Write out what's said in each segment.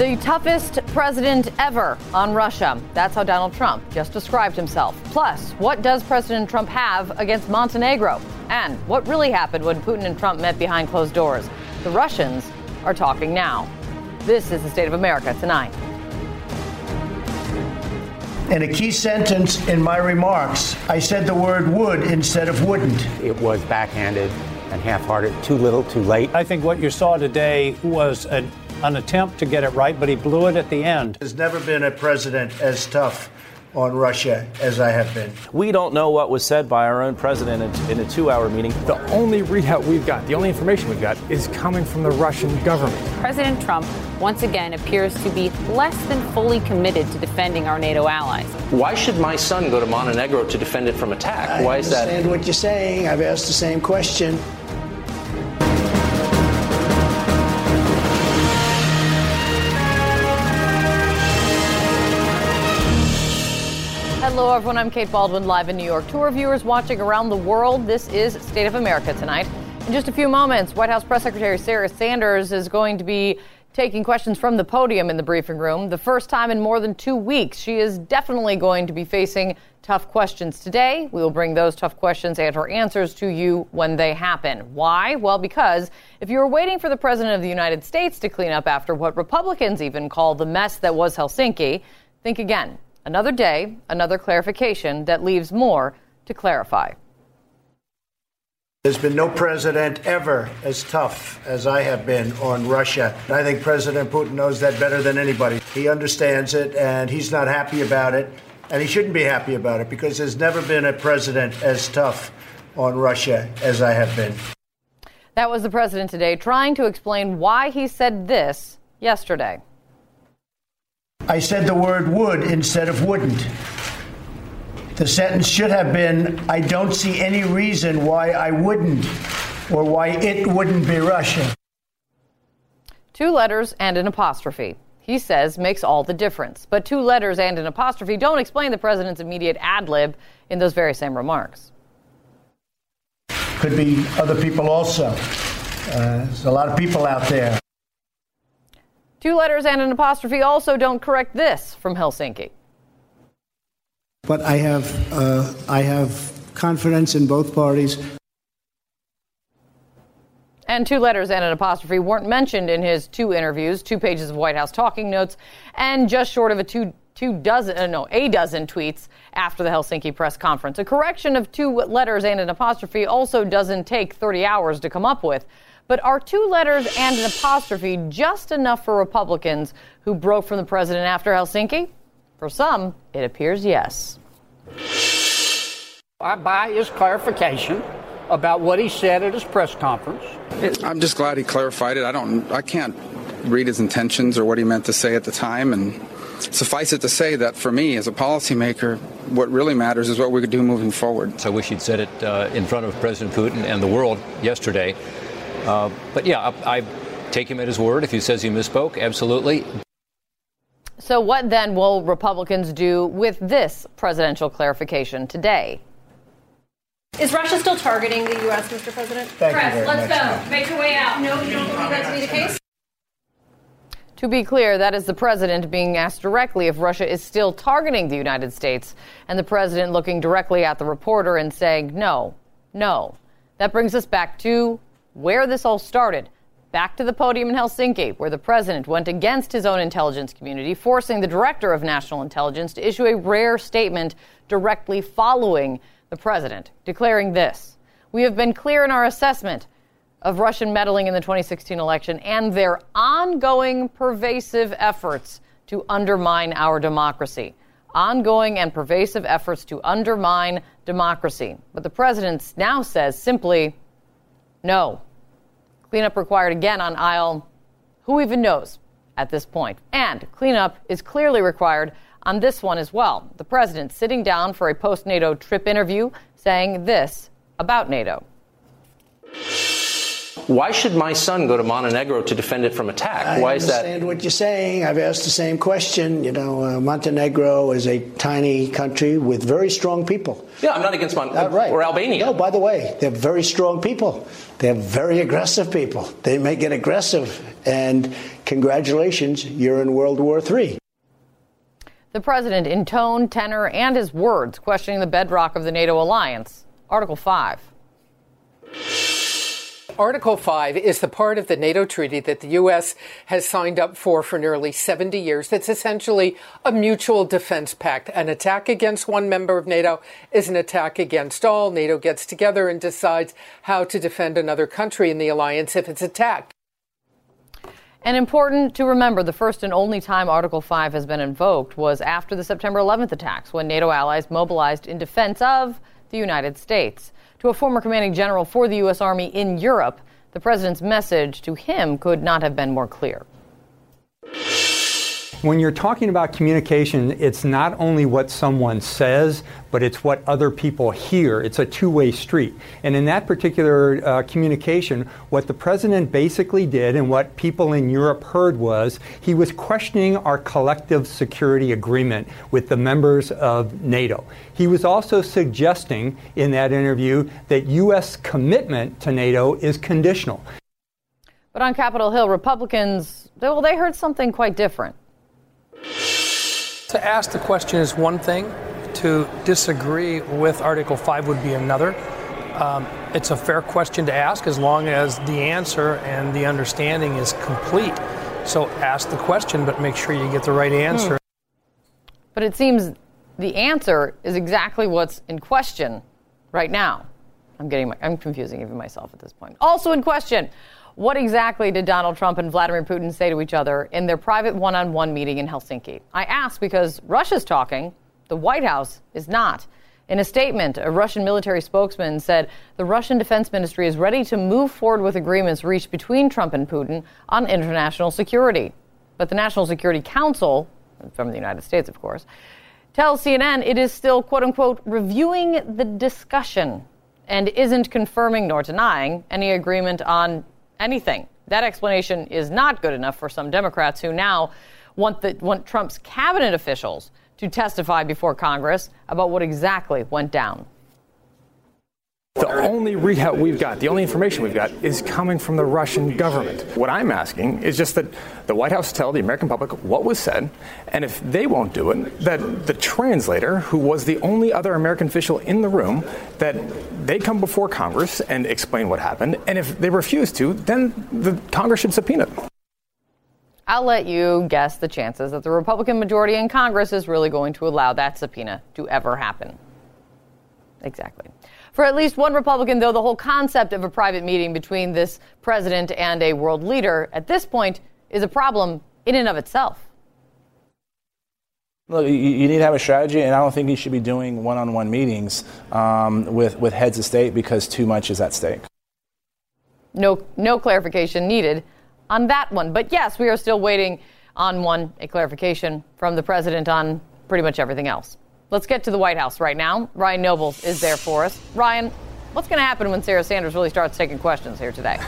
The toughest president ever on Russia. That's how Donald Trump just described himself. Plus, what does President Trump have against Montenegro? And what really happened when Putin and Trump met behind closed doors? The Russians are talking now. This is the State of America tonight. In a key sentence in my remarks, I said the word would instead of wouldn't. It was backhanded and half hearted, too little, too late. I think what you saw today was an, an attempt to get it right, but he blew it at the end. There's never been a president as tough on Russia as I have been. We don't know what was said by our own president in, in a two hour meeting. The only readout we've got, the only information we've got, is coming from the Russian government. President Trump once again appears to be less than fully committed to defending our NATO allies. Why should my son go to Montenegro to defend it from attack? Why is that? I understand what you're saying. I've asked the same question. Hello, everyone. I'm Kate Bolduan, live in New York. To our viewers watching around the world, this is State of America tonight. In just a few moments, White House Press Secretary Sarah Sanders is going to be taking questions from the podium in the briefing room. The first time in more than two weeks, she is definitely going to be facing tough questions today. We will bring those tough questions and her answers to you when they happen. Why? Well, because if you were waiting for the President of the United States to clean up after what Republicans even call the mess that was Helsinki, think again. Another day, another clarification that leaves more to clarify. There's been no president ever as tough as I have been on Russia. And I think President Putin knows that better than anybody. He understands it and he's not happy about it. And he shouldn't be happy about it because there's never been a president as tough on Russia as I have been. That was the president today trying to explain why he said this yesterday. I said the word would instead of wouldn't. The sentence should have been I don't see any reason why I wouldn't or why it wouldn't be Russia. Two letters and an apostrophe. He says makes all the difference. But two letters and an apostrophe don't explain the president's immediate ad lib in those very same remarks. Could be other people also. Uh, there's a lot of people out there. Two letters and an apostrophe also don't correct this from Helsinki. But I have, uh, I have confidence in both parties. And two letters and an apostrophe weren't mentioned in his two interviews, two pages of White House talking notes, and just short of a two two dozen, uh, no, a dozen tweets after the Helsinki press conference. A correction of two letters and an apostrophe also doesn't take 30 hours to come up with. But are two letters and an apostrophe just enough for Republicans who broke from the president after Helsinki? For some, it appears yes. I buy his clarification about what he said at his press conference. I'm just glad he clarified it. I don't, I can't read his intentions or what he meant to say at the time, and suffice it to say that for me as a policymaker, what really matters is what we could do moving forward. I wish he'd said it uh, in front of President Putin and the world yesterday. Uh, but yeah, I, I take him at his word. If he says he misspoke, absolutely. So, what then will Republicans do with this presidential clarification today? Is Russia still targeting the U.S., Mr. President? Thank you Press, very let's much. go. Make your way out. No, you don't believe that to be the case? To be clear, that is the president being asked directly if Russia is still targeting the United States, and the president looking directly at the reporter and saying, no, no. That brings us back to where this all started. Back to the podium in Helsinki, where the president went against his own intelligence community, forcing the director of national intelligence to issue a rare statement directly following the president, declaring this We have been clear in our assessment of Russian meddling in the 2016 election and their ongoing pervasive efforts to undermine our democracy. ongoing and pervasive efforts to undermine democracy. But the president now says simply no. Cleanup required again on aisle, who even knows at this point. And cleanup is clearly required on this one as well. The president sitting down for a post NATO trip interview saying this about NATO. Why should my son go to Montenegro to defend it from attack? I Why is that? I understand what you're saying. I've asked the same question. You know, uh, Montenegro is a tiny country with very strong people. Yeah, I'm not against Montenegro Uh, right. or Albania. No, by the way, they're very strong people. They're very aggressive people. They may get aggressive. And congratulations, you're in World War III. The president, in tone, tenor, and his words, questioning the bedrock of the NATO alliance. Article 5. Article 5 is the part of the NATO treaty that the U.S. has signed up for for nearly 70 years. That's essentially a mutual defense pact. An attack against one member of NATO is an attack against all. NATO gets together and decides how to defend another country in the alliance if it's attacked. And important to remember, the first and only time Article 5 has been invoked was after the September 11th attacks, when NATO allies mobilized in defense of the United States. To a former commanding general for the U.S. Army in Europe, the president's message to him could not have been more clear. When you're talking about communication, it's not only what someone says, but it's what other people hear. It's a two way street. And in that particular uh, communication, what the president basically did and what people in Europe heard was he was questioning our collective security agreement with the members of NATO. He was also suggesting in that interview that U.S. commitment to NATO is conditional. But on Capitol Hill, Republicans, well, they heard something quite different. To ask the question is one thing, to disagree with Article 5 would be another. Um, it's a fair question to ask as long as the answer and the understanding is complete. So ask the question, but make sure you get the right answer. Hmm. But it seems the answer is exactly what's in question right now. I'm getting my, I'm confusing even myself at this point. Also in question, what exactly did Donald Trump and Vladimir Putin say to each other in their private one-on-one meeting in Helsinki? I ask because Russia's talking, the White House is not. In a statement, a Russian military spokesman said the Russian Defense Ministry is ready to move forward with agreements reached between Trump and Putin on international security. But the National Security Council, from the United States, of course, tells CNN it is still, quote unquote, reviewing the discussion and isn't confirming nor denying any agreement on anything. That explanation is not good enough for some Democrats who now want, the, want Trump's cabinet officials to testify before Congress about what exactly went down. The only readout we've got, the only information we've got, is coming from the Russian government. What I'm asking is just that the White House tell the American public what was said, and if they won't do it, that the translator, who was the only other American official in the room, that they come before Congress and explain what happened, and if they refuse to, then the Congress should subpoena them. I'll let you guess the chances that the Republican majority in Congress is really going to allow that subpoena to ever happen. Exactly. For at least one Republican, though, the whole concept of a private meeting between this president and a world leader at this point is a problem in and of itself. Look, you, need to have a strategy, and I don't think you should be doing one-on-one meetings um, with with heads of state because too much is at stake. No, no clarification needed on that one. But yes, we are still waiting on one a clarification from the president on pretty much everything else. Let's get to the White House right now. Ryan Nobles is there for us. Ryan, what's going to happen when Sarah Sanders really starts taking questions here today?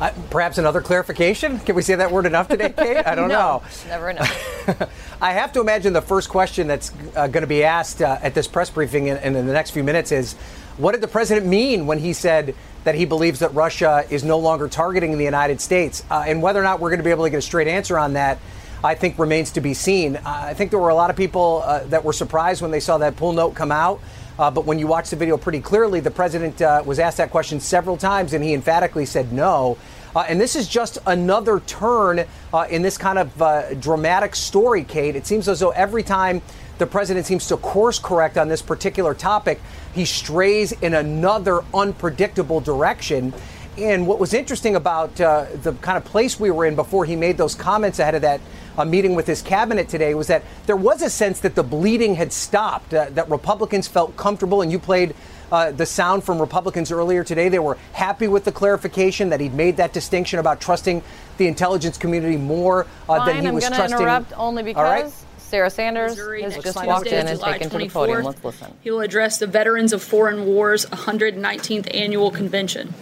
Uh, perhaps another clarification? Can we say that word enough today, Kate? I don't no, know. Never enough. I have to imagine the first question that's uh, going to be asked uh, at this press briefing in, in, the next few minutes is what did the president mean when he said that he believes that Russia is no longer targeting the United States? Uh, and whether or not we're going to be able to get a straight answer on that. I think remains to be seen. Uh, I think there were a lot of people uh, that were surprised when they saw that pull note come out. Uh, but when you watch the video pretty clearly, the president uh, was asked that question several times, and he emphatically said no. Uh, and this is just another turn uh, in this kind of dramatic story, Kate. It seems as though every time the president seems to course correct on this particular topic, he strays in another unpredictable direction. And what was interesting about uh, the kind of place we were in before he made those comments ahead of that uh, meeting with his cabinet today was that there was a sense that the bleeding had stopped, uh, that Republicans felt comfortable, and you played. Uh, the sound from Republicans earlier today. They were happy with the clarification that he'd made that distinction about trusting the intelligence community more uh, Fine, than he I'm was gonna trusting. interrupt only because All right. Sarah Sanders has just walked in and July taken to the podium. Let's listen. He will address the Veterans of Foreign Wars 119th Annual Convention.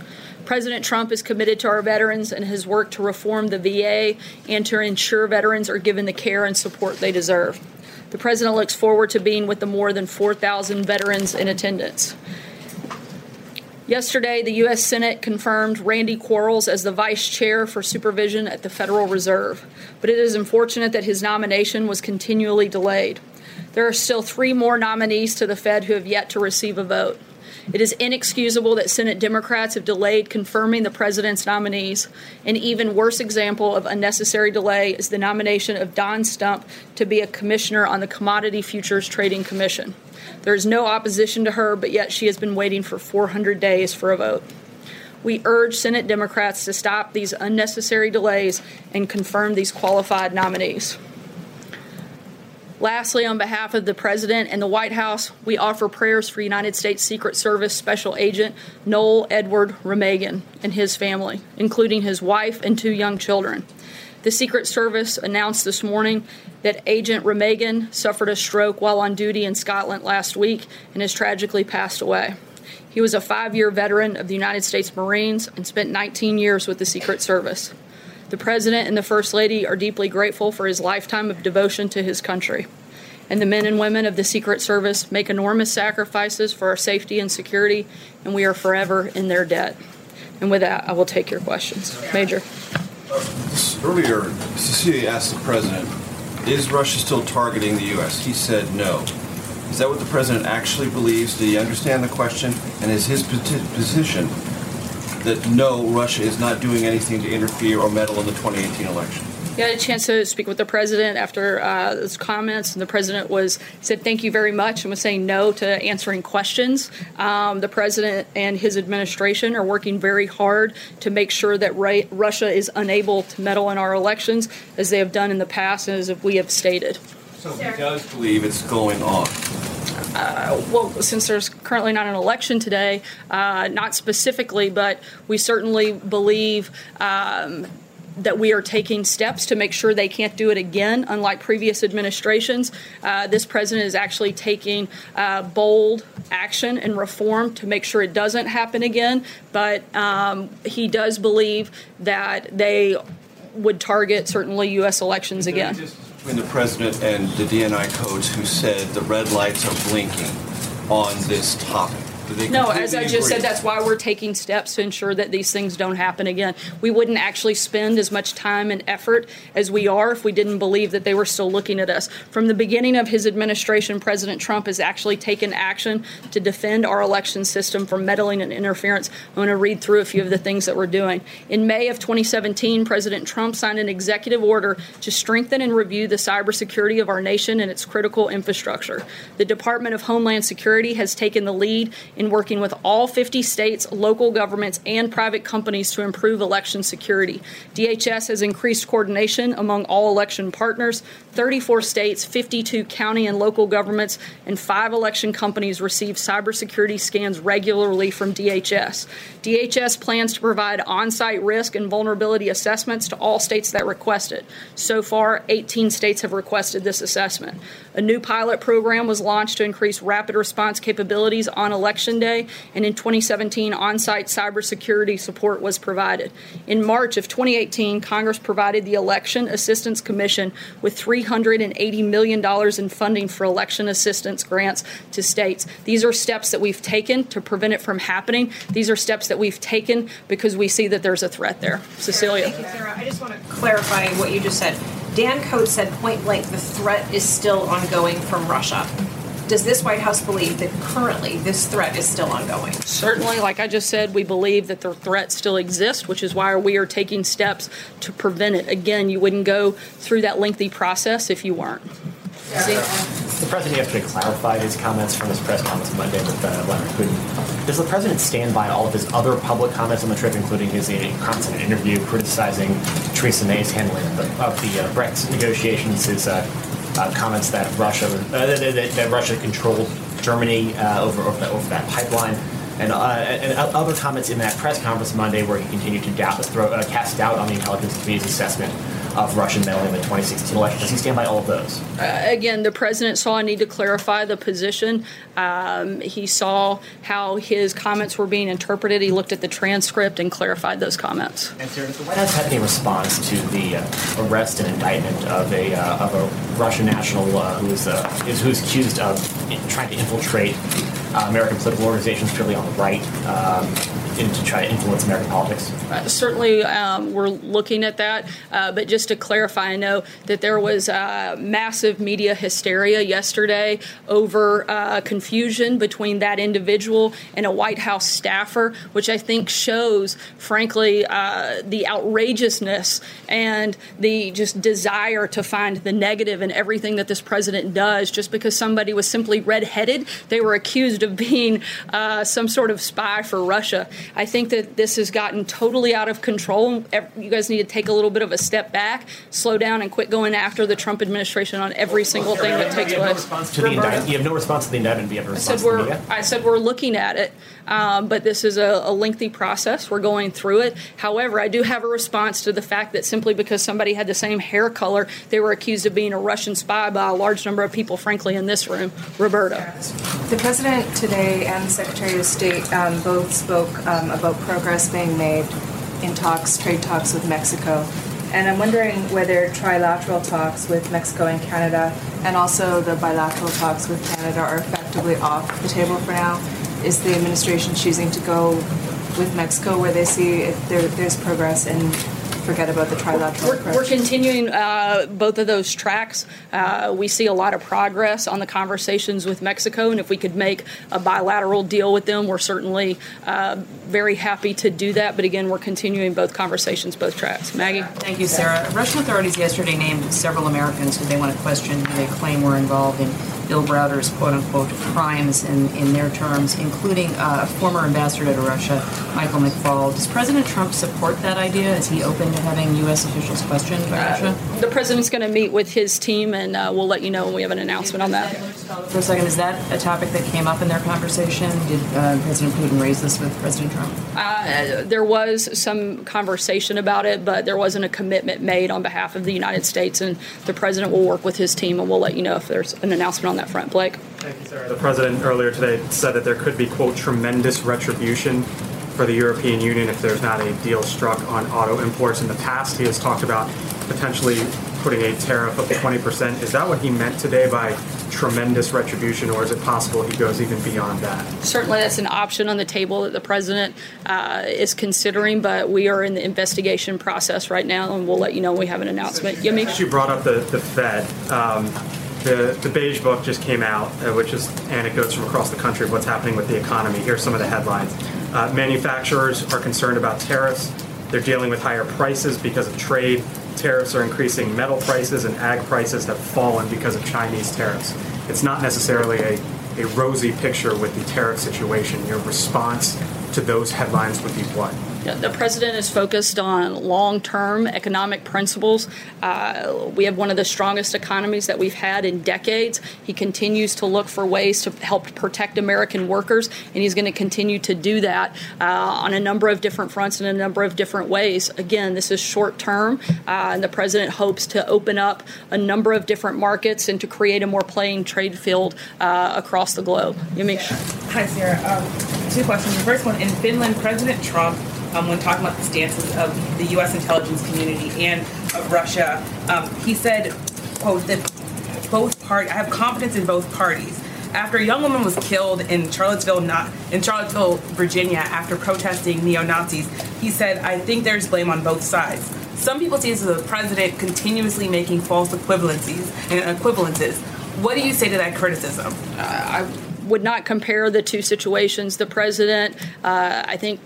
President Trump is committed to our veterans and has worked to reform the VA and to ensure veterans are given the care and support they deserve. The president looks forward to being with the more than 4,000 veterans in attendance. Yesterday, the U.S. Senate confirmed Randy Quarles as the vice chair for supervision at the Federal Reserve, but it is unfortunate that his nomination was continually delayed. There are still three more nominees to the Fed who have yet to receive a vote. It is inexcusable that Senate Democrats have delayed confirming the president's nominees. An even worse example of unnecessary delay is the nomination of Dawn Stump to be a commissioner on the Commodity Futures Trading Commission. There is no opposition to her, but yet she has been waiting for 400 days for a vote. We urge Senate Democrats to stop these unnecessary delays and confirm these qualified nominees. Lastly, on behalf of the President and the White House, we offer prayers for United States Secret Service Special Agent Noel Edward Remigio and his family, including his wife and two young children. The Secret Service announced this morning that Agent Remigio suffered a stroke while on duty in Scotland last week and has tragically passed away. He was a five year veteran of the United States Marines and spent 19 years with the Secret Service. The President and the First Lady are deeply grateful for his lifetime of devotion to his country. And the men and women of the Secret Service make enormous sacrifices for our safety and security, and we are forever in their debt. And with that, I will take your questions. Major. Earlier, Cecilia asked the president, is Russia still targeting the U.S.? He said no. Is that what the president actually believes? Did he understand the question? And is his posi- position that no, Russia is not doing anything to interfere or meddle in the 2018 election? I had a chance to speak with the president after uh, those comments, and the president was said thank you very much and was saying no to answering questions. Um, the president and his administration are working very hard to make sure that Ra- Russia is unable to meddle in our elections, as they have done in the past, and as we have stated. So he does believe it's going on. Uh, well, since there's currently not an election today, uh, not specifically, but we certainly believe um, that we are taking steps to make sure they can't do it again, unlike previous administrations. Uh, this president is actually taking uh, bold action and reform to make sure it doesn't happen again. But um, he does believe that they would target certainly U.S. elections again. The president and the DNI Coats who said the red lights are blinking on this topic. No, as I just said, that's why we're taking steps to ensure that these things don't happen again. We wouldn't actually spend as much time and effort as we are if we didn't believe that they were still looking at us. From the beginning of his administration, President Trump has actually taken action to defend our election system from meddling and interference. I'm going to read through a few of the things that we're doing. In May of 2017, President Trump signed an executive order to strengthen and review the cybersecurity of our nation and its critical infrastructure. The Department of Homeland Security has taken the lead in working with all 50 states, local governments, and private companies to improve election security. DHS has increased coordination among all election partners. 34 states, 52 county and local governments, and five election companies receive cybersecurity scans regularly from DHS. DHS plans to provide on site risk and vulnerability assessments to all states that request it. So far, 18 states have requested this assessment. A new pilot program was launched to increase rapid response capabilities on election day, and in 2017, on site cybersecurity support was provided. In March of 2018, Congress provided the Election Assistance Commission with $380 million in funding for election assistance grants to states. These are steps that we've taken to prevent it from happening. These are steps that we've taken because we see that there's a threat there. Cecilia. Thank you, Sarah. I just want to clarify what you just said. Dan Coats said point blank the threat is still ongoing from Russia. Does this White House believe that currently this threat is still ongoing? Certainly, like I just said, we believe that the threat still exists, which is why we are taking steps to prevent it. Again, you wouldn't go through that lengthy process if you weren't. See? The president yesterday clarified his comments from his press conference Monday with uh, Vladimir Putin. Does the president stand by all of his other public comments on the trip, including his uh, comments in an interview criticizing Theresa May's handling of the, of the uh, Brexit negotiations, his uh, uh, comments that Russia uh, that, that, Russia controlled Germany uh, over over, over that pipeline? And, uh, and other comments in that press conference Monday, where he continued to doubt, throw, cast doubt on the intelligence community's assessment of Russian meddling in the 2016 election. Does he stand by all of those? Uh, again, the president saw a need to clarify the position. Um, he saw how his comments were being interpreted. He looked at the transcript and clarified those comments. And sir, does the White House have any response to the uh, arrest and indictment of a uh, of a Russian national uh, who is, uh, is who's accused of trying to infiltrate uh, American political organizations, purely on the right? Um, in, to try to influence American politics? Uh, certainly, um, we're looking at that. Uh, but just to clarify, I know that there was uh, massive media hysteria yesterday over uh, confusion between that individual and a White House staffer, which I think shows, frankly, uh, the outrageousness and the just desire to find the negative in everything that this president does. Just because somebody was simply redheaded, they were accused of being uh, some sort of spy for Russia. I think that this has gotten totally out of control. You guys need to take a little bit of a step back, slow down, and quit going after the Trump administration on every single thing that takes place. No you have no response to the indictment. You have a response I said we're, I said we're looking at it, um, but this is a, a lengthy process. We're going through it. However, I do have a response to the fact that simply because somebody had the same hair color, they were accused of being a Russian spy by a large number of people, frankly, in this room. Roberta. The president today and the Secretary of State um, both spoke um, about progress being made in talks, trade talks with Mexico. And I'm wondering whether trilateral talks with Mexico and Canada and also the bilateral talks with Canada are effectively off the table for now. Is the administration choosing to go with Mexico where they see if there, there's progress and forget about the trilateral we're, approach. We're continuing uh, both of those tracks. Uh, we see a lot of progress on the conversations with Mexico, and if we could make a bilateral deal with them, we're certainly uh, very happy to do that. But again, we're continuing both conversations, both tracks. Maggie? Thank you, Sarah. Russian authorities yesterday named several Americans who they want to question who they claim were involved in Bill Browder's quote unquote crimes in, in their terms, including uh, a former ambassador to Russia, Michael McFaul. Does President Trump support that idea? Is he open to having U.S. officials questioned by uh, Russia? The president's going to meet with his team, and uh, we'll let you know when we have an announcement on that. For a second, is that a topic that came up in their conversation? Did uh, President Putin raise this with President Trump? Uh, there was some conversation about it, but there wasn't a commitment made on behalf of the United States, and the president will work with his team, and we'll let you know if there's an announcement on that front. Blake? Thank you, Sarah. The president earlier today said that there could be, quote, tremendous retribution for the European Union if there's not a deal struck on auto imports. In the past, he has talked about potentially putting a tariff of 20%. Is that what he meant today by tremendous retribution, or is it possible he goes even beyond that? Certainly, that's an option on the table that the president uh, is considering, but we are in the investigation process right now, and we'll let you know when we have an announcement. So, Yemi? You brought up the, the Fed. Um, the, the beige book just came out, uh, which is anecdotes from across the country of what's happening with the economy. Here's some of the headlines. Uh, manufacturers are concerned about tariffs. They're dealing with higher prices because of trade. Tariffs are increasing metal prices, and ag prices have fallen because of Chinese tariffs. It's not necessarily a, a rosy picture with the tariff situation. Your response to those headlines would be what? The president is focused on long term economic principles. Uh, we have one of the strongest economies that we've had in decades. He continues to look for ways to help protect American workers, and he's going to continue to do that uh, on a number of different fronts in a number of different ways. Again, this is short term, uh, and the president hopes to open up a number of different markets and to create a more playing trade field uh, across the globe. Yumi. Hi, Sarah. Um, two questions. The first one in Finland, President Trump um, when talking about the stances of the U.S. intelligence community and of Russia. Um, he said, quote, that both parties, I have confidence in both parties. After a young woman was killed in Charlottesville, not in Charlottesville, Virginia, after protesting neo Nazis, he said, "I think there's blame on both sides." Some people see this as the president continuously making false equivalencies and equivalences. What do you say to that criticism? Uh, I would not compare the two situations. The president, uh, I think,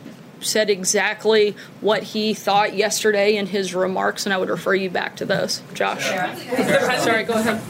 said exactly what he thought yesterday in his remarks, and I would refer you back to those. Josh. Yeah. Sorry, go ahead.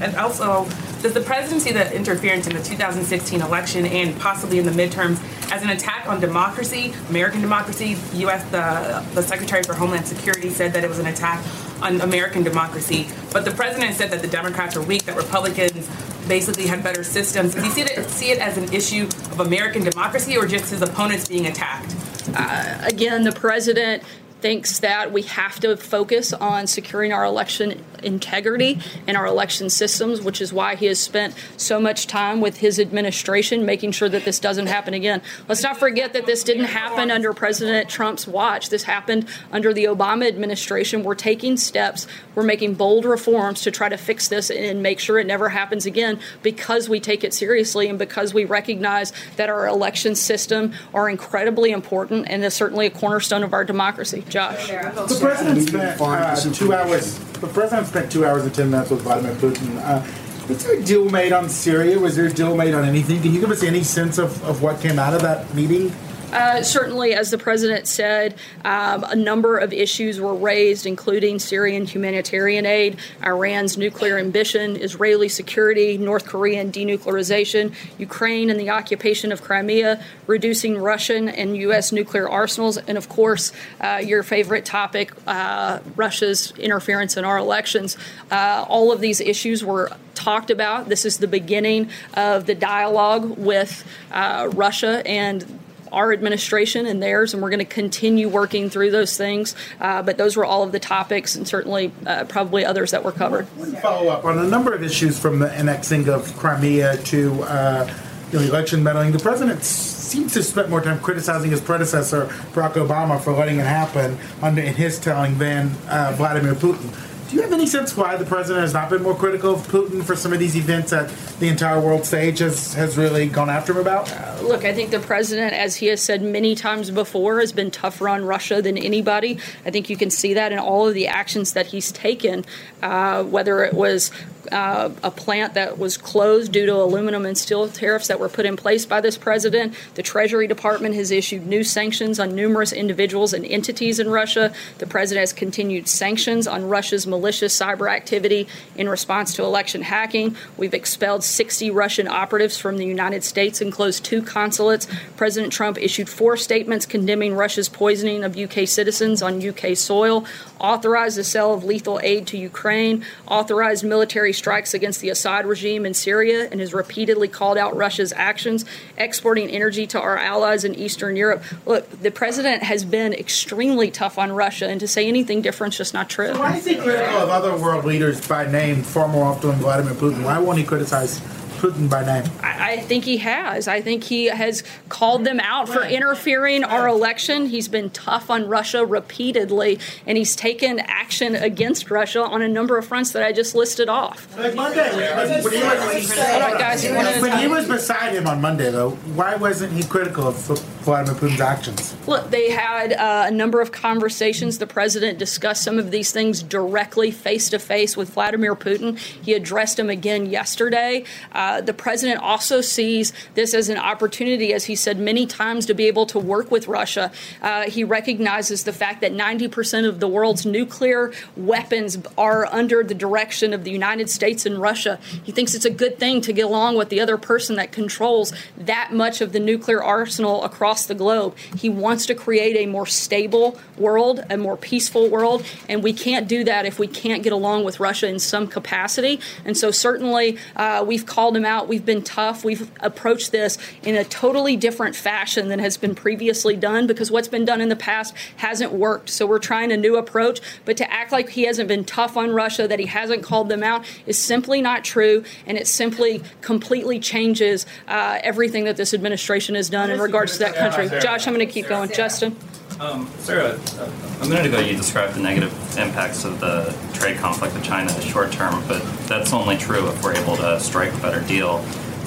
And also, Does the president see the interference in the 2016 election and possibly in the midterms as an attack on democracy, American democracy? U.S. the the Secretary for Homeland Security said that it was an attack on American democracy, but the president said that the Democrats are weak, that Republicans basically had better systems. Does he see it, see it as an issue of American democracy or just his opponents being attacked? Uh, again, the president thinks that we have to focus on securing our election integrity in our election systems, which is why he has spent so much time with his administration making sure that this doesn't happen again. Let's not forget that this didn't happen under President Trump's watch. This happened under the Obama administration. We're taking steps, we're making bold reforms to try to fix this and make sure it never happens again because we take it seriously and because we recognize that our election system are incredibly important and is certainly a cornerstone of our democracy. Josh. The president spent uh, two hours. The president spent two hours and ten minutes with Vladimir Putin. Uh, was there a deal made on Syria? Was there a deal made on anything? Can you give us any sense of, of what came out of that meeting? Uh, certainly, as the president said, um, a number of issues were raised, including Syrian humanitarian aid, Iran's nuclear ambition, Israeli security, North Korean denuclearization, Ukraine and the occupation of Crimea, reducing Russian and U.S. nuclear arsenals, and of course, uh, your favorite topic, uh, Russia's interference in our elections. Uh, all of these issues were talked about. This is the beginning of the dialogue with uh, Russia and our administration and theirs, and we're going to continue working through those things. Uh, but those were all of the topics, and certainly uh, probably others that were covered. Follow up on a number of issues from the annexing of Crimea to uh, you know, election meddling. The president seems to spent more time criticizing his predecessor, Barack Obama, for letting it happen under in his telling than uh, Vladimir Putin. Do you have any sense why the president has not been more critical of Putin for some of these events that the entire world stage has, has really gone after him about? Uh, look, I think the president, as he has said many times before, has been tougher on Russia than anybody. I think you can see that in all of the actions that he's taken, uh, whether it was uh, a plant that was closed due to aluminum and steel tariffs that were put in place by this president. The Treasury Department has issued new sanctions on numerous individuals and entities in Russia. The president has continued sanctions on Russia's malicious cyber activity in response to election hacking. We've expelled 60 Russian operatives from the United States and closed two consulates. President Trump issued four statements condemning Russia's poisoning of UK citizens on UK soil, authorized the sale of lethal aid to Ukraine, authorized military strikes against the Assad regime in Syria, and has repeatedly called out Russia's actions, exporting energy to our allies in Eastern Europe. Look, the president has been extremely tough on Russia, and to say anything different is just not true. Why is he critical of other world leaders by name far more often than Vladimir Putin? Why won't he criticize Putin by name? I, I think he has. I think he has called them out for interfering our election. He's been tough on Russia repeatedly, and he's taken action against Russia on a number of fronts that I just listed off. Like Monday, when he was, Hold guys, one at a when he was beside him on Monday, though, why wasn't he critical of Vladimir Putin's actions? Look, they had uh, a number of conversations. The president discussed some of these things directly, face to face, with Vladimir Putin. He addressed him again yesterday. Uh, the president also sees this as an opportunity, as he said many times, to be able to work with Russia. Uh, he recognizes the fact that 90% of the world's nuclear weapons are under the direction of the United States and Russia. He thinks it's a good thing to get along with the other person that controls that much of the nuclear arsenal across the globe. He wants to create a more stable world, a more peaceful world, and we can't do that if we can't get along with Russia in some capacity. And so, certainly, uh, we've called out. We've been tough. We've approached this in a totally different fashion than has been previously done because what's been done in the past hasn't worked. So, we're trying a new approach. But to act like he hasn't been tough on Russia, that he hasn't called them out, is simply not true. And it simply completely changes uh, everything that this administration has done in regards to that country. Josh, I'm going to keep going. Justin. Um, Sarah, a minute ago you described the negative impacts of the trade conflict with China in the short term, but that's only true if we're able to strike a better deal.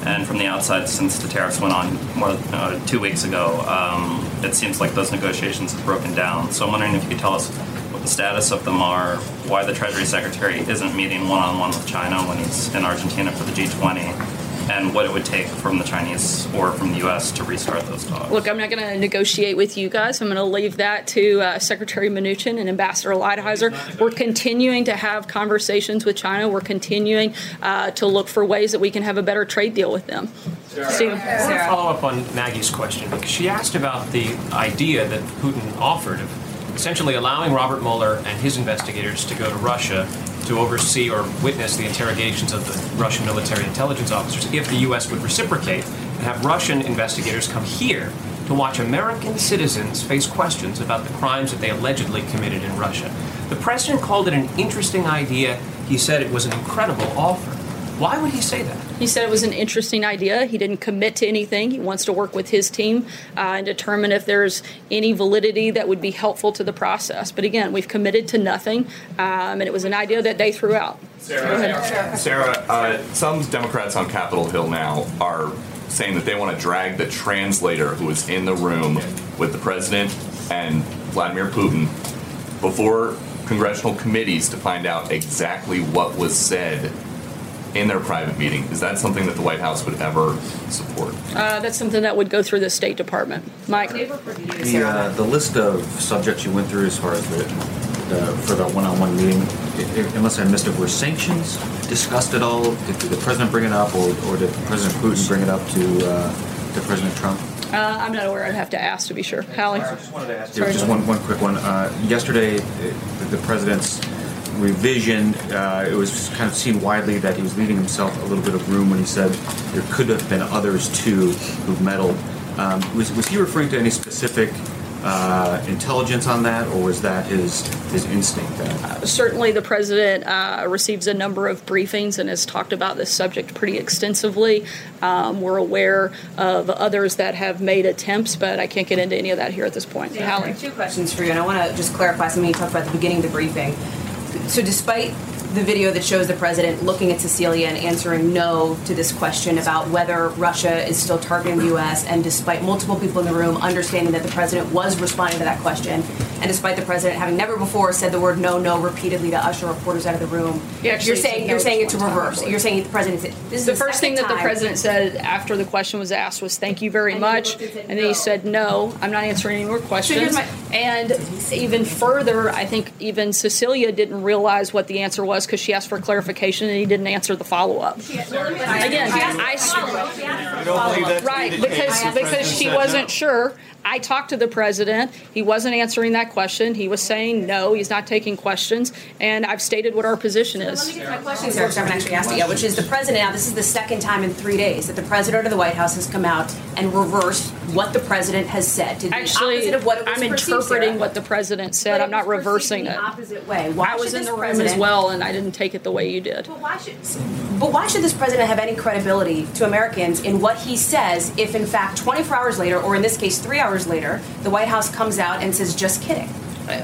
And from the outside, since the tariffs went on more uh, two weeks ago, um, it seems like those negotiations have broken down. So I'm wondering if you could tell us what the status of them are, why the Treasury Secretary isn't meeting one on one with China when he's in Argentina for the G20, and what it would take from the Chinese or from the U.S. to restart those talks. Look, I'm not going to negotiate with you guys. I'm going to leave that to uh, Secretary Mnuchin and Ambassador Lighthizer. We're continuing to have conversations with China. We're continuing uh, to look for ways that we can have a better trade deal with them. Steve. I want to follow up on Maggie's question because she asked about the idea that Putin offered of essentially allowing Robert Mueller and his investigators to go to Russia to oversee or witness the interrogations of the Russian military intelligence officers if the U.S. would reciprocate and have Russian investigators come here to watch American citizens face questions about the crimes that they allegedly committed in Russia. The president called it an interesting idea. He said it was an incredible offer. Why would he say that? He said it was an interesting idea. He didn't commit to anything. He wants to work with his team uh, and determine if there's any validity that would be helpful to the process. But again, we've committed to nothing, um, and it was an idea that they threw out. Sarah, Sarah uh, some Democrats on Capitol Hill now are saying that they want to drag the translator who was in the room with the president and Vladimir Putin before congressional committees to find out exactly what was said in their private meeting. Is that something that the White House would ever support? Uh, that's something that would go through the State Department. Mike. The, uh, the list of subjects you went through as far as the, the for the one-on-one meeting, i- i- unless I missed it, were sanctions discussed at all? Did, did the president bring it up, or, or did President Putin bring it up to uh, to President Trump? Uh, I'm not aware. I'd have to ask to be sure. Hallie. Yeah, Sorry. just one, one quick one. Uh, yesterday, the, the president's revision, uh, it was kind of seen widely that he was leaving himself a little bit of room when he said there could have been others too who meddled. Um, was, was he referring to any specific uh, intelligence on that, or was that his his instinct? That Certainly, the president uh, receives a number of briefings and has talked about this subject pretty extensively. Um, we're aware of others that have made attempts, but I can't get into any of that here at this point. Hallie. Two questions for you, and I want to just clarify something you talked about at the beginning of the briefing. So, despite the video that shows the president looking at Cecilia and answering no to this question about whether Russia is still targeting the U.S., and despite multiple people in the room understanding that the president was responding to that question, and despite the president having never before said the word no, no repeatedly to usher reporters out of the room, actually you're saying no you're saying it's one time, I reverse. You're saying the president said this is the first thing that the president said after the question was asked was "Thank you very much," and then he said, "No, I'm not answering any more questions." my- and even further, I think even Cecilia didn't realize what the answer was because she asked for clarification and he didn't answer the follow up. Again, I right because because she wasn't sure. I talked to the president. He wasn't answering that question. He was saying no, he's not taking questions, and I've stated what our position Let me is. get to my question, Sarah, 'cause I haven't actually asked it yet, which is the president, now this is the second time in three days that the president of the White House has come out and reversed what the president has said. To the Actually, opposite of what it was I'm interpreting Sarah. what the president said. But I'm not reversing it. the opposite way. Why I was in the room as well, and I didn't take it the way you did. But why should but why should this president have any credibility to Americans in what he says if in fact 24 hours later or in this case 3 hours later the White House comes out and says just kidding.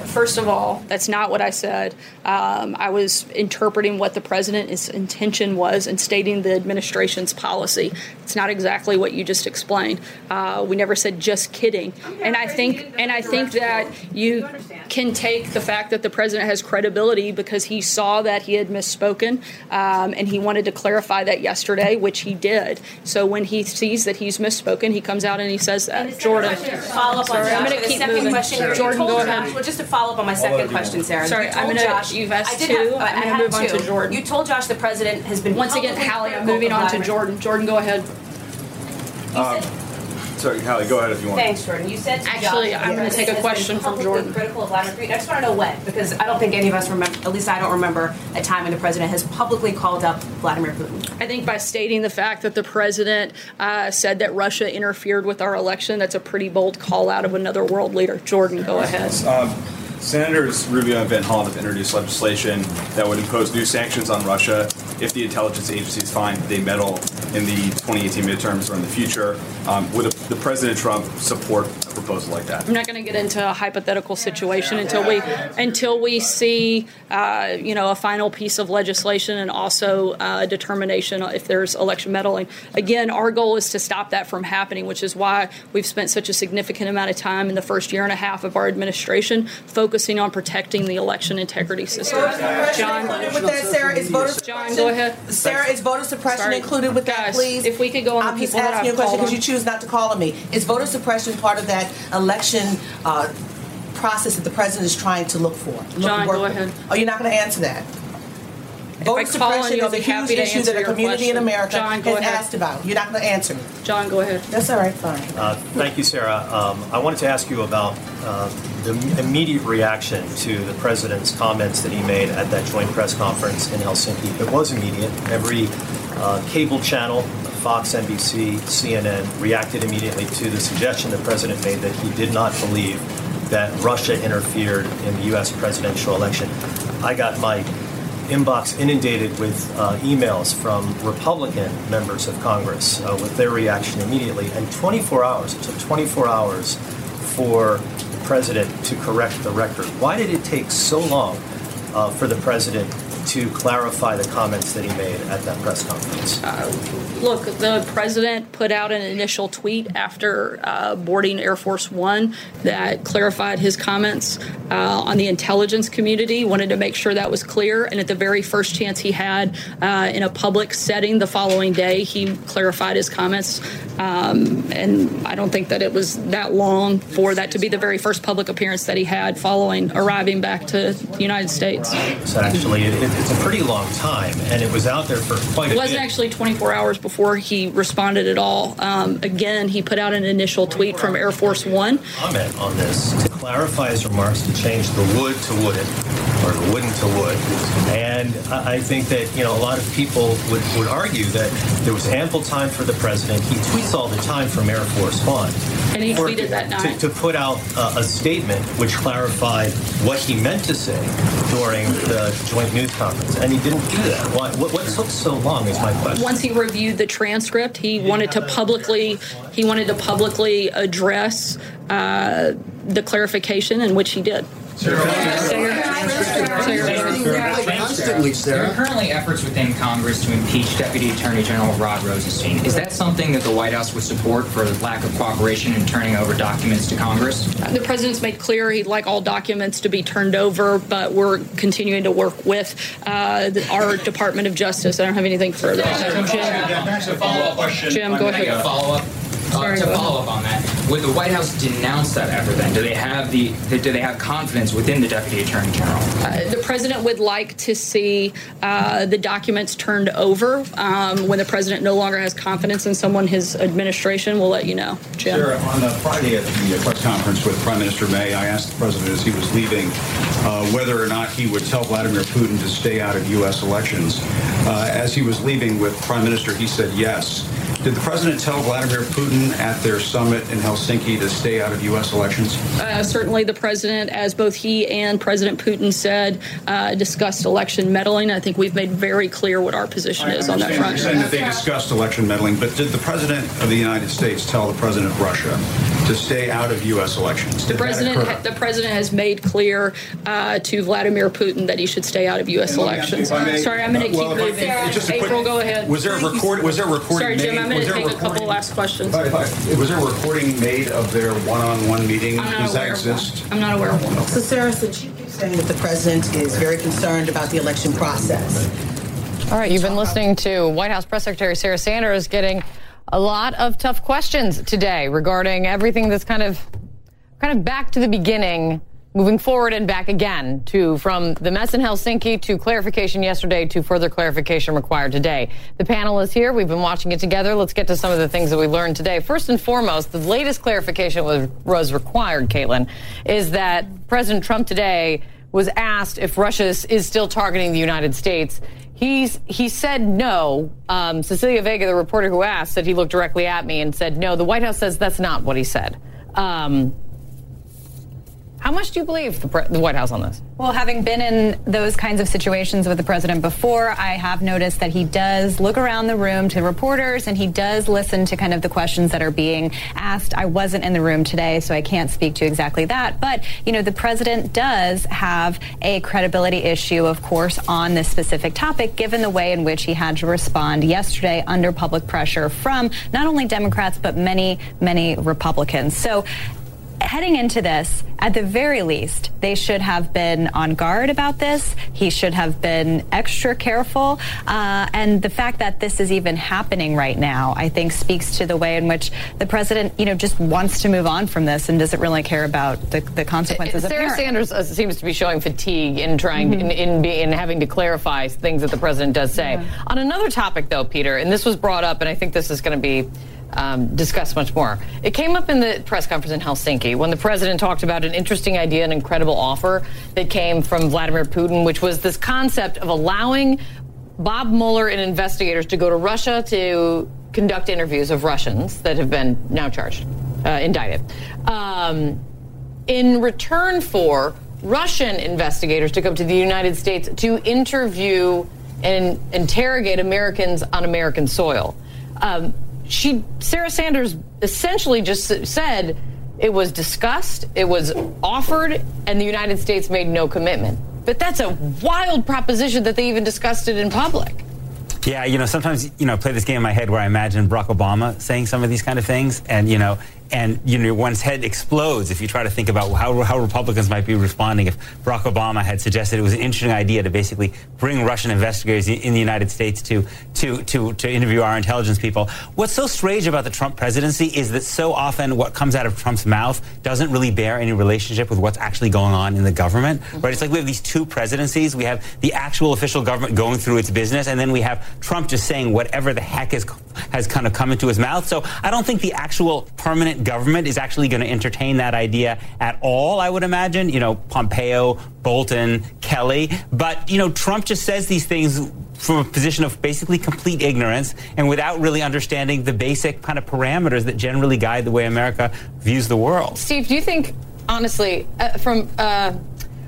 First of all, that's not what I said. Um, I was interpreting what the president's intention was and stating the administration's policy. It's not exactly what you just explained. Uh, we never said just kidding, and I think and I think that you can take the fact that the president has credibility because he saw that he had misspoken um, and he wanted to clarify that yesterday, which he did. So when he sees that he's misspoken, he comes out and he says that. Jordan, Follow up on Sorry, I'm going to The keep second moving. question, you Jordan, told go Josh- ahead. Well, just to follow up on my I'll second question. Sarah. Sorry, you I'm gonna- you've asked I two. Have, I'm gonna have move on to. Jordan. You told Josh the president has been Once again, Hallie, I'm moving on to Jordan. Jordan, go ahead. Sorry, Hallie, go ahead if you want. Thanks, Jordan. You said to Actually, Josh I'm gonna that take a has been question from publicly Jordan. Critical of Vladimir Putin. I just want to know when, because I don't think any of us remember. At least I don't remember a time when the president has publicly called up Vladimir Putin. I think by stating the fact that the president uh, said that Russia interfered with our election, that's a pretty bold call out of another world leader. Jordan, go ahead. Um, Senators Rubio and Van Hollen have introduced legislation that would impose new sanctions on Russia if the intelligence agencies find they meddle in the 2018 midterms or in the future. Um, would the President Trump support a proposal like that? I'm not going to get into a hypothetical situation until we until we see uh, you know a final piece of legislation and also uh, a determination if there's election meddling. Again, our goal is to stop that from happening, which is why we've spent such a significant amount of time in the first year and a half of our administration focusing on protecting the election integrity system. John, Included with that, Sarah, is voter John, go ahead. Sarah, is voter suppression Sorry. included with that? Please? if we could go on the I'm just people that asking you a I've question called because you choose not to call on me. Is voter suppression part of that election uh, process that the president is trying to look for? Look- John, work go with? ahead. Oh, you're not going to answer that. Voter I call on suppression you, I'll is a be huge happy to issue answer that a your community in question. America John, go has ahead. asked about. You're not going to answer me. John, go ahead. That's all right, fine. Uh, Thank you, Sarah. Um, I wanted to ask you about uh, the immediate reaction to the president's comments that he made at that joint press conference in Helsinki. It was immediate. Every uh, cable channel, Fox, NBC, CNN, reacted immediately to the suggestion the president made that he did not believe that Russia interfered in the U.S. presidential election. I got my inbox inundated with uh, emails from Republican members of Congress uh, with their reaction immediately. And 24 hours, it took 24 hours for the president to correct the record. Why did it take so long uh, for the president to clarify the comments that he made at that press conference? Look, the president put out an initial tweet after uh, boarding Air Force One that clarified his comments uh, on the intelligence community. Wanted to make sure that was clear, and at the very first chance he had uh, in a public setting the following day, he clarified his comments. Um, and I don't think that it was that long for that to be the very first public appearance that he had following arriving back to the United States. So actually, it, it's a pretty long time, and it was out there for quite It a wasn't bit. actually 24 hours before he responded at all. Um, again, he put out an initial tweet from Air Force One. comment on this to clarify his remarks to change the would to wouldn't or the wouldn't to would. And I I think that you know a lot of people would, would argue that there was ample time for the president. He tweets all the time from Air Force One. And he tweeted that to, night. to put out uh, a statement which clarified what he meant to say during the joint news conference, and he didn't do that. Why? What, what took so long? Is my question. Once he reviewed the transcript, he wanted to publicly he wanted to publicly address uh, the clarification, in which he did. Constantly, There are currently efforts within Congress to impeach Deputy Attorney General Rod Rosenstein. Is that something that the White House would support for lack of cooperation in turning over documents to Congress? The president's made clear he'd like all documents to be turned over, but we're continuing to work with uh, the- our Department of Justice. I don't have anything further. Jim, follow-up question. Jim, go Can I get ahead. follow-up? Uh, to go ahead. follow up on that, would the White House denounce that effort? Then, do they have the do they have confidence within the Deputy Attorney General? Uh, the president would like to see uh, the documents turned over. Um, when the president no longer has confidence in someone, his administration will let you know. Jim. Sarah, on the Friday at the press conference with Prime Minister May, I asked the president as he was leaving uh, whether or not he would tell Vladimir Putin to stay out of U.S. elections. Uh, as he was leaving with Prime Minister, he said yes. Did the president tell Vladimir Putin at their summit in Helsinki to stay out of U.S. elections? Uh, certainly, the president, as both he and President Putin said, uh, discussed election meddling. I think we've made very clear what our position is on that front. You're saying that they discussed election meddling, but did the president of the United States tell the president of Russia to stay out of U.S. elections? The Did that president, occur? the president has made clear uh, to Vladimir Putin that he should stay out of U.S. And let me elections. may- Sorry, I'm going to well, keep if I- moving. it's just a quick- April, go ahead. Was there a record? Was there a recording Sorry, Jim. made? I'm going was to there a take a couple recording- last questions. If I- if I- Was there a recording made of their one-on-one meeting? Does that aware one. exist? I'm not aware of one. So, Sarah, since you keep saying that the president is very concerned about the election process, All right, you've been listening to White House Press Secretary Sarah Sanders getting a lot of tough questions today regarding everything that's kind of kind of back to the beginning, moving forward and back again to from the mess in Helsinki to clarification yesterday to further clarification required today. The panel is here. We've been watching it together. Let's get to some of the things that we learned today. First and foremost, the latest clarification was, was required, Caitlin, is that President Trump today was asked if Russia is is still targeting the United States. He's he said no. Um, Cecilia Vega, the reporter who asked, said he looked directly at me and said no. The White House says that's not what he said. Um, how much do you believe the, pre- the White House on this? Well, having been in those kinds of situations with the president before, I have noticed that he does look around the room to reporters and he does listen to kind of the questions that are being asked. I wasn't in the room today, so I can't speak to exactly that. But, you know, the president does have a credibility issue, of course, on this specific topic, given the way in which he had to respond yesterday under public pressure from not only Democrats, but many, many Republicans. So, heading into this, at the very least, they should have been on guard about this. He should have been extra careful. Uh, and the fact that this is even happening right now, I think, speaks to the way in which the president, you know, just wants to move on from this and doesn't really care about the, the consequences. Sarah parent. Sanders uh, seems to be showing fatigue in trying in, in, be, in having to clarify things that the president does say. On another topic, though, Peter, and this was brought up, and I think this is going to be um, much more. It came up in the press conference in Helsinki when the president talked about an interesting idea, an incredible offer that came from Vladimir Putin, which was this concept of allowing Bob Mueller and investigators to go to Russia to conduct interviews of Russians that have been now charged, uh, indicted, um, in return for Russian investigators to come to the United States to interview and interrogate Americans on American soil. Um, she, Sarah Sanders, essentially just said it was discussed, it was offered, and the United States made no commitment. But that's a wild proposition that they even discussed it in public. Yeah, you know, sometimes you know, I play this game in my head where I imagine Barack Obama saying some of these kind of things, and you know, and you know, one's head explodes if you try to think about how, how Republicans might be responding if Barack Obama had suggested it was an interesting idea to basically bring Russian investigators in, the United States to to to to interview our intelligence people. What's so strange about the Trump presidency is that so often what comes out of Trump's mouth doesn't really bear any relationship with what's actually going on in the government, right? It's like we have these two presidencies. We have the actual official government going through its business, and then we have Trump just saying whatever the heck is, has kind of come into his mouth. So I don't think the actual permanent government is actually going to entertain that idea at all, I would imagine. You know, Pompeo, Bolton, Kelly. But, you know, Trump just says these things from a position of basically complete ignorance and without really understanding the basic kind of parameters that generally guide the way America views the world. Steve, do you think, honestly, uh, from uh,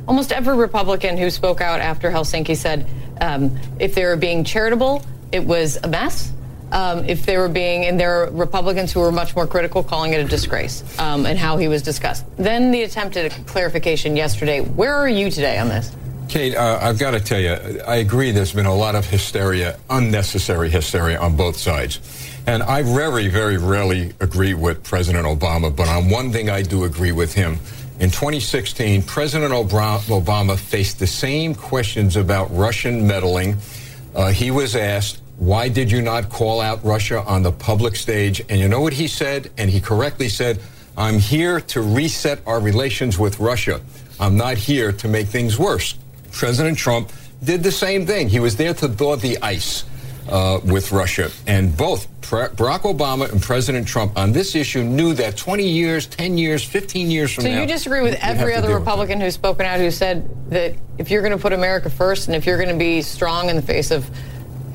almost every Republican who spoke out after Helsinki said um, if they were being charitable, it was a mess? Um, if they were being, and there are Republicans who were much more critical, calling it a disgrace, um, and how he was discussed. Then the attempt at a clarification yesterday. Where are you today on this? Kate, uh, I've got to tell you, I agree there's been a lot of hysteria, unnecessary hysteria on both sides. And I very, very rarely agree with President Obama, but on one thing I do agree with him. In 2016, President Obama faced the same questions about Russian meddling. Uh, he was asked, why did you not call out Russia on the public stage? And you know what he said? And he correctly said, I'm here to reset our relations with Russia. I'm not here to make things worse. President Trump did the same thing. He was there to thaw the ice uh, with Russia. And both Pre- Barack Obama and President Trump on this issue knew that 20 years, 10 years, 15 years from So now. So you disagree with every other Republican who's spoken out who said that if you're going to put America first and if you're going to be strong in the face of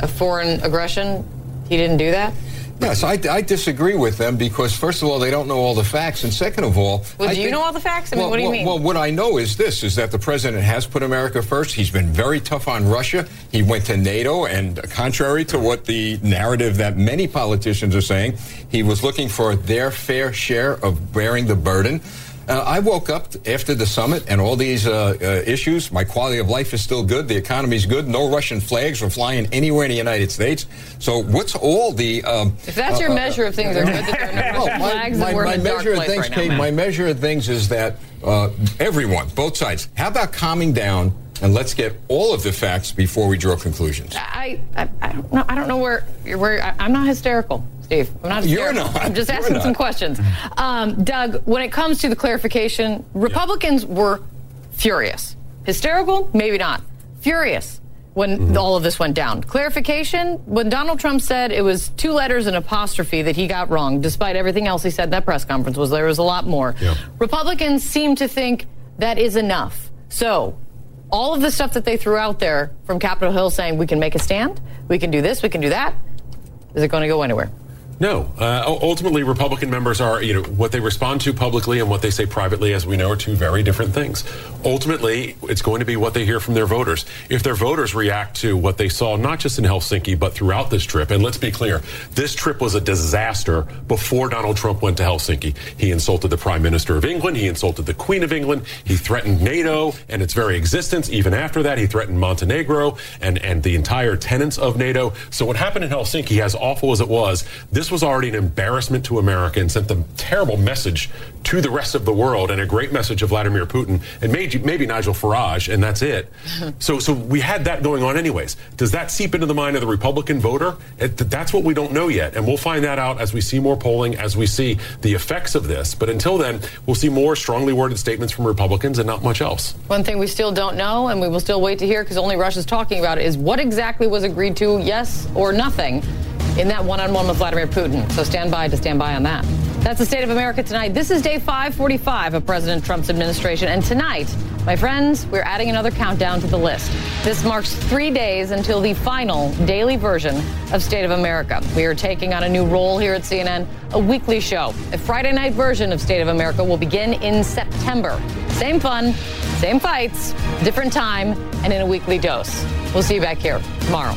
a foreign aggression, he didn't do that? Yes, I, I disagree with them because, first of all, they don't know all the facts, and second of all, Well, I do you think- know all the facts? I mean, well, what do you well, mean? Well, what I know is this: is that the president has put America first. He's been very tough on Russia. He went to NATO, and contrary to what the narrative that many politicians are saying, he was looking for their fair share of bearing the burden. Uh, I woke up after the summit and all these uh, uh, issues. My quality of life is still good. The economy's good. No Russian flags are flying anywhere in the United States. So, what's all the? Um, If that's your uh, uh, measure of things are good, that no well, my, my, my in a dark measure of things, right now, Kate, my measure of things is that uh, everyone, both sides, how about calming down and let's get all of the facts before we draw conclusions? I, I, I don't know. I don't know where where I'm not hysterical, Steve. I'm not. You're Hysterical. not. I'm just asking not. some questions. Um, Doug, when it comes to the clarification, Republicans were furious. Hysterical, maybe not. Furious when Mm-hmm. all of this went down. Clarification, when Donald Trump said it was two letters and apostrophe that he got wrong, despite everything else he said in that press conference, was there was a lot more. Republicans seem to think that is enough. So all of the stuff that they threw out there from Capitol Hill saying we can make a stand, we can do this, we can do that, is it going to go anywhere? No. Uh, ultimately, Republican members are, you know, what they respond to publicly and what they say privately, as we know, are two very different things. Ultimately, it's going to be what they hear from their voters. If their voters react to what they saw, not just in Helsinki, but throughout this trip, and let's be clear, this trip was a disaster before Donald Trump went to Helsinki. He insulted the Prime Minister of England, he insulted the Queen of England, he threatened NATO and its very existence. Even after that, he threatened Montenegro and, and the entire tenets of NATO. So what happened in Helsinki, as awful as it was, this this was already an embarrassment to America and sent a terrible message to the rest of the world and a great message of Vladimir Putin and maybe, maybe Nigel Farage, and that's it. so, so we had that going on anyways. Does that seep into the mind of the Republican voter? It, that's what we don't know yet, and we'll find that out as we see more polling, as we see the effects of this. But until then, we'll see more strongly worded statements from Republicans and not much else. One thing we still don't know, and we will still wait to hear because only Russia's talking about it, is what exactly was agreed to, yes or nothing, in that one on one with Vladimir Putin. So stand by to stand by on that. That's the state of America tonight. This is day 545 of President Trump's administration. And tonight, my friends, we're adding another countdown to the list. This marks three days until the final daily version of State of America. We are taking on a new role here at CNN, a weekly show. A Friday night version of State of America will begin in September. Same fun, same fights, different time, and in a weekly dose. We'll see you back here tomorrow.